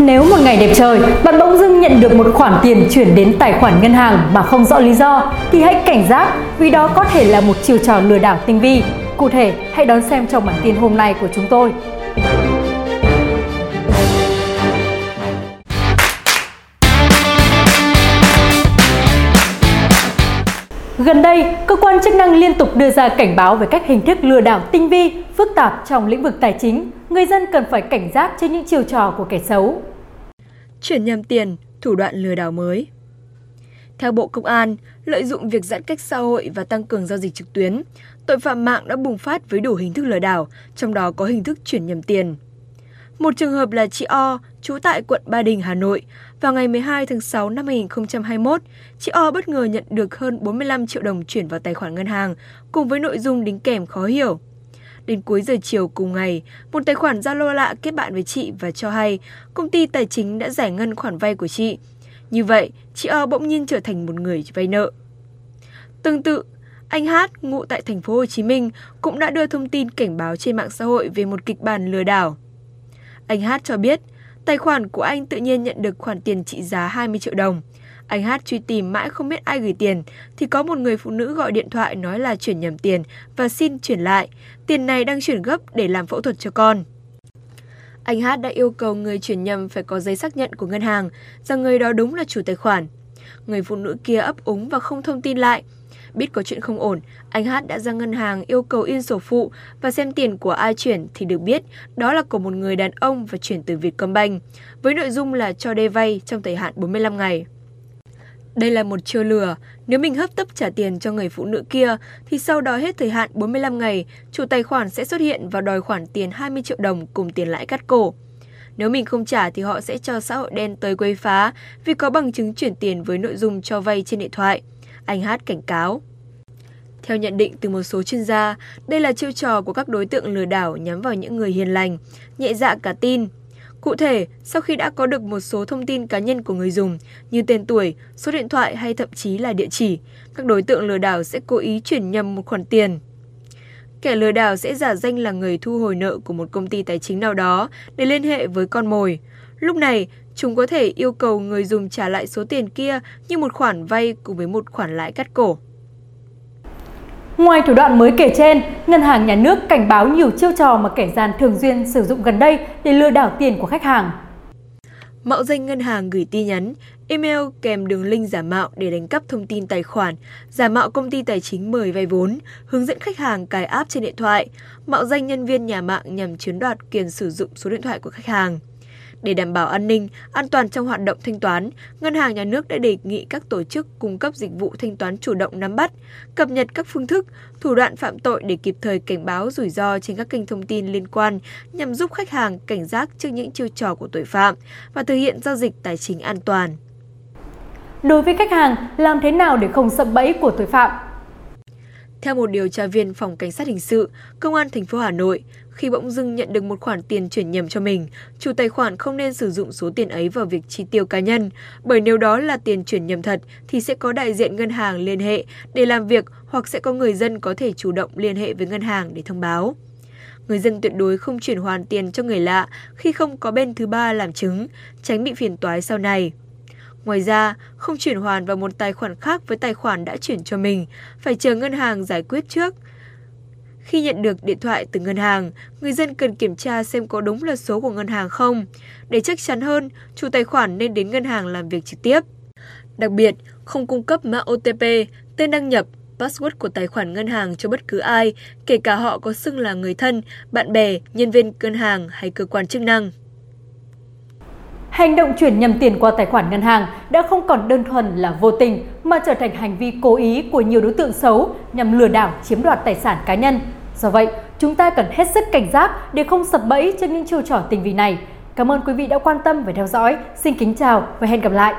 Nếu một ngày đẹp trời, bạn bỗng dưng nhận được một khoản tiền chuyển đến tài khoản ngân hàng mà không rõ lý do, thì hãy cảnh giác vì đó có thể là một chiêu trò lừa đảo tinh vi. Cụ thể, hãy đón xem trong bản tin hôm nay của chúng tôi. Gần đây, cơ quan chức năng liên tục đưa ra cảnh báo về các hình thức lừa đảo tinh vi, phức tạp trong lĩnh vực tài chính. Người dân cần phải cảnh giác trước những chiêu trò của kẻ xấu. Chuyển nhầm tiền, thủ đoạn lừa đảo mới. Theo Bộ Công an, lợi dụng việc giãn cách xã hội và tăng cường giao dịch trực tuyến, tội phạm mạng đã bùng phát với đủ hình thức lừa đảo, trong đó có hình thức chuyển nhầm tiền. Một trường hợp là chị O, trú tại quận Ba Đình, Hà Nội. Vào ngày 12 tháng 6 năm 2021, chị O bất ngờ nhận được hơn 45 triệu đồng chuyển vào tài khoản ngân hàng, cùng với nội dung đính kèm khó hiểu. Đến cuối giờ chiều cùng ngày, một tài khoản Zalo lạ kết bạn với chị và cho hay công ty tài chính đã giải ngân khoản vay của chị. Như vậy, chị O bỗng nhiên trở thành một người vay nợ. Tương tự, anh Hát, ngụ tại thành phố Hồ Chí Minh, cũng đã đưa thông tin cảnh báo trên mạng xã hội về một kịch bản lừa đảo. Anh Hát cho biết, tài khoản của anh tự nhiên nhận được khoản tiền trị giá 20 triệu đồng. Anh Hát truy tìm mãi không biết ai gửi tiền, thì có một người phụ nữ gọi điện thoại nói là chuyển nhầm tiền và xin chuyển lại. Tiền này đang chuyển gấp để làm phẫu thuật cho con. Anh Hát đã yêu cầu người chuyển nhầm phải có giấy xác nhận của ngân hàng rằng người đó đúng là chủ tài khoản. Người phụ nữ kia ấp úng và không thông tin lại. Biết có chuyện không ổn, anh Hát đã ra ngân hàng yêu cầu in sổ phụ và xem tiền của ai chuyển thì được biết đó là của một người đàn ông và chuyển từ Vietcombank, với nội dung là cho đê vay trong thời hạn 45 ngày. Đây là một chiêu lừa, nếu mình hấp tấp trả tiền cho người phụ nữ kia thì sau đó hết thời hạn 45 ngày, chủ tài khoản sẽ xuất hiện và đòi khoản tiền 20 triệu đồng cùng tiền lãi cắt cổ. Nếu mình không trả thì họ sẽ cho xã hội đen tới quấy phá vì có bằng chứng chuyển tiền với nội dung cho vay trên điện thoại. Anh Hát cảnh cáo. Theo nhận định từ một số chuyên gia, đây là chiêu trò của các đối tượng lừa đảo nhắm vào những người hiền lành, nhẹ dạ cả tin, Cụ thể, sau khi đã có được một số thông tin cá nhân của người dùng như tên tuổi, số điện thoại hay thậm chí là địa chỉ, các đối tượng lừa đảo sẽ cố ý chuyển nhầm một khoản tiền. Kẻ lừa đảo sẽ giả danh là người thu hồi nợ của một công ty tài chính nào đó để liên hệ với con mồi. Lúc này, chúng có thể yêu cầu người dùng trả lại số tiền kia như một khoản vay cùng với một khoản lãi cắt cổ. Ngoài thủ đoạn mới kể trên, Ngân hàng Nhà nước cảnh báo nhiều chiêu trò mà kẻ gian thường xuyên sử dụng gần đây để lừa đảo tiền của khách hàng. Mạo danh ngân hàng gửi tin nhắn, email kèm đường link giả mạo để đánh cắp thông tin tài khoản, giả mạo công ty tài chính mời vay vốn, hướng dẫn khách hàng cài app trên điện thoại, mạo danh nhân viên nhà mạng nhằm chiếm đoạt quyền sử dụng số điện thoại của khách hàng. Để đảm bảo an ninh, an toàn trong hoạt động thanh toán, Ngân hàng Nhà nước đã đề nghị các tổ chức cung cấp dịch vụ thanh toán chủ động nắm bắt, cập nhật các phương thức, thủ đoạn phạm tội để kịp thời cảnh báo rủi ro trên các kênh thông tin liên quan nhằm giúp khách hàng cảnh giác trước những chiêu trò của tội phạm và thực hiện giao dịch tài chính an toàn. Đối với khách hàng, làm thế nào để không sập bẫy của tội phạm? Theo một điều tra viên phòng cảnh sát hình sự, công an thành phố Hà Nội, khi bỗng dưng nhận được một khoản tiền chuyển nhầm cho mình, chủ tài khoản không nên sử dụng số tiền ấy vào việc chi tiêu cá nhân, bởi nếu đó là tiền chuyển nhầm thật thì sẽ có đại diện ngân hàng liên hệ để làm việc hoặc sẽ có người dân có thể chủ động liên hệ với ngân hàng để thông báo. Người dân tuyệt đối không chuyển hoàn tiền cho người lạ khi không có bên thứ ba làm chứng, tránh bị phiền toái sau này. Ngoài ra, không chuyển hoàn vào một tài khoản khác với tài khoản đã chuyển cho mình, phải chờ ngân hàng giải quyết trước. Khi nhận được điện thoại từ ngân hàng, người dân cần kiểm tra xem có đúng là số của ngân hàng không. Để chắc chắn hơn, chủ tài khoản nên đến ngân hàng làm việc trực tiếp. Đặc biệt, không cung cấp mã OTP, tên đăng nhập, password của tài khoản ngân hàng cho bất cứ ai, kể cả họ có xưng là người thân, bạn bè, nhân viên ngân hàng hay cơ quan chức năng. Hành động chuyển nhầm tiền qua tài khoản ngân hàng đã không còn đơn thuần là vô tình mà trở thành hành vi cố ý của nhiều đối tượng xấu nhằm lừa đảo chiếm đoạt tài sản cá nhân. Do vậy, chúng ta cần hết sức cảnh giác để không sập bẫy trên những chiêu trò tình vị này. Cảm ơn quý vị đã quan tâm và theo dõi. Xin kính chào và hẹn gặp lại!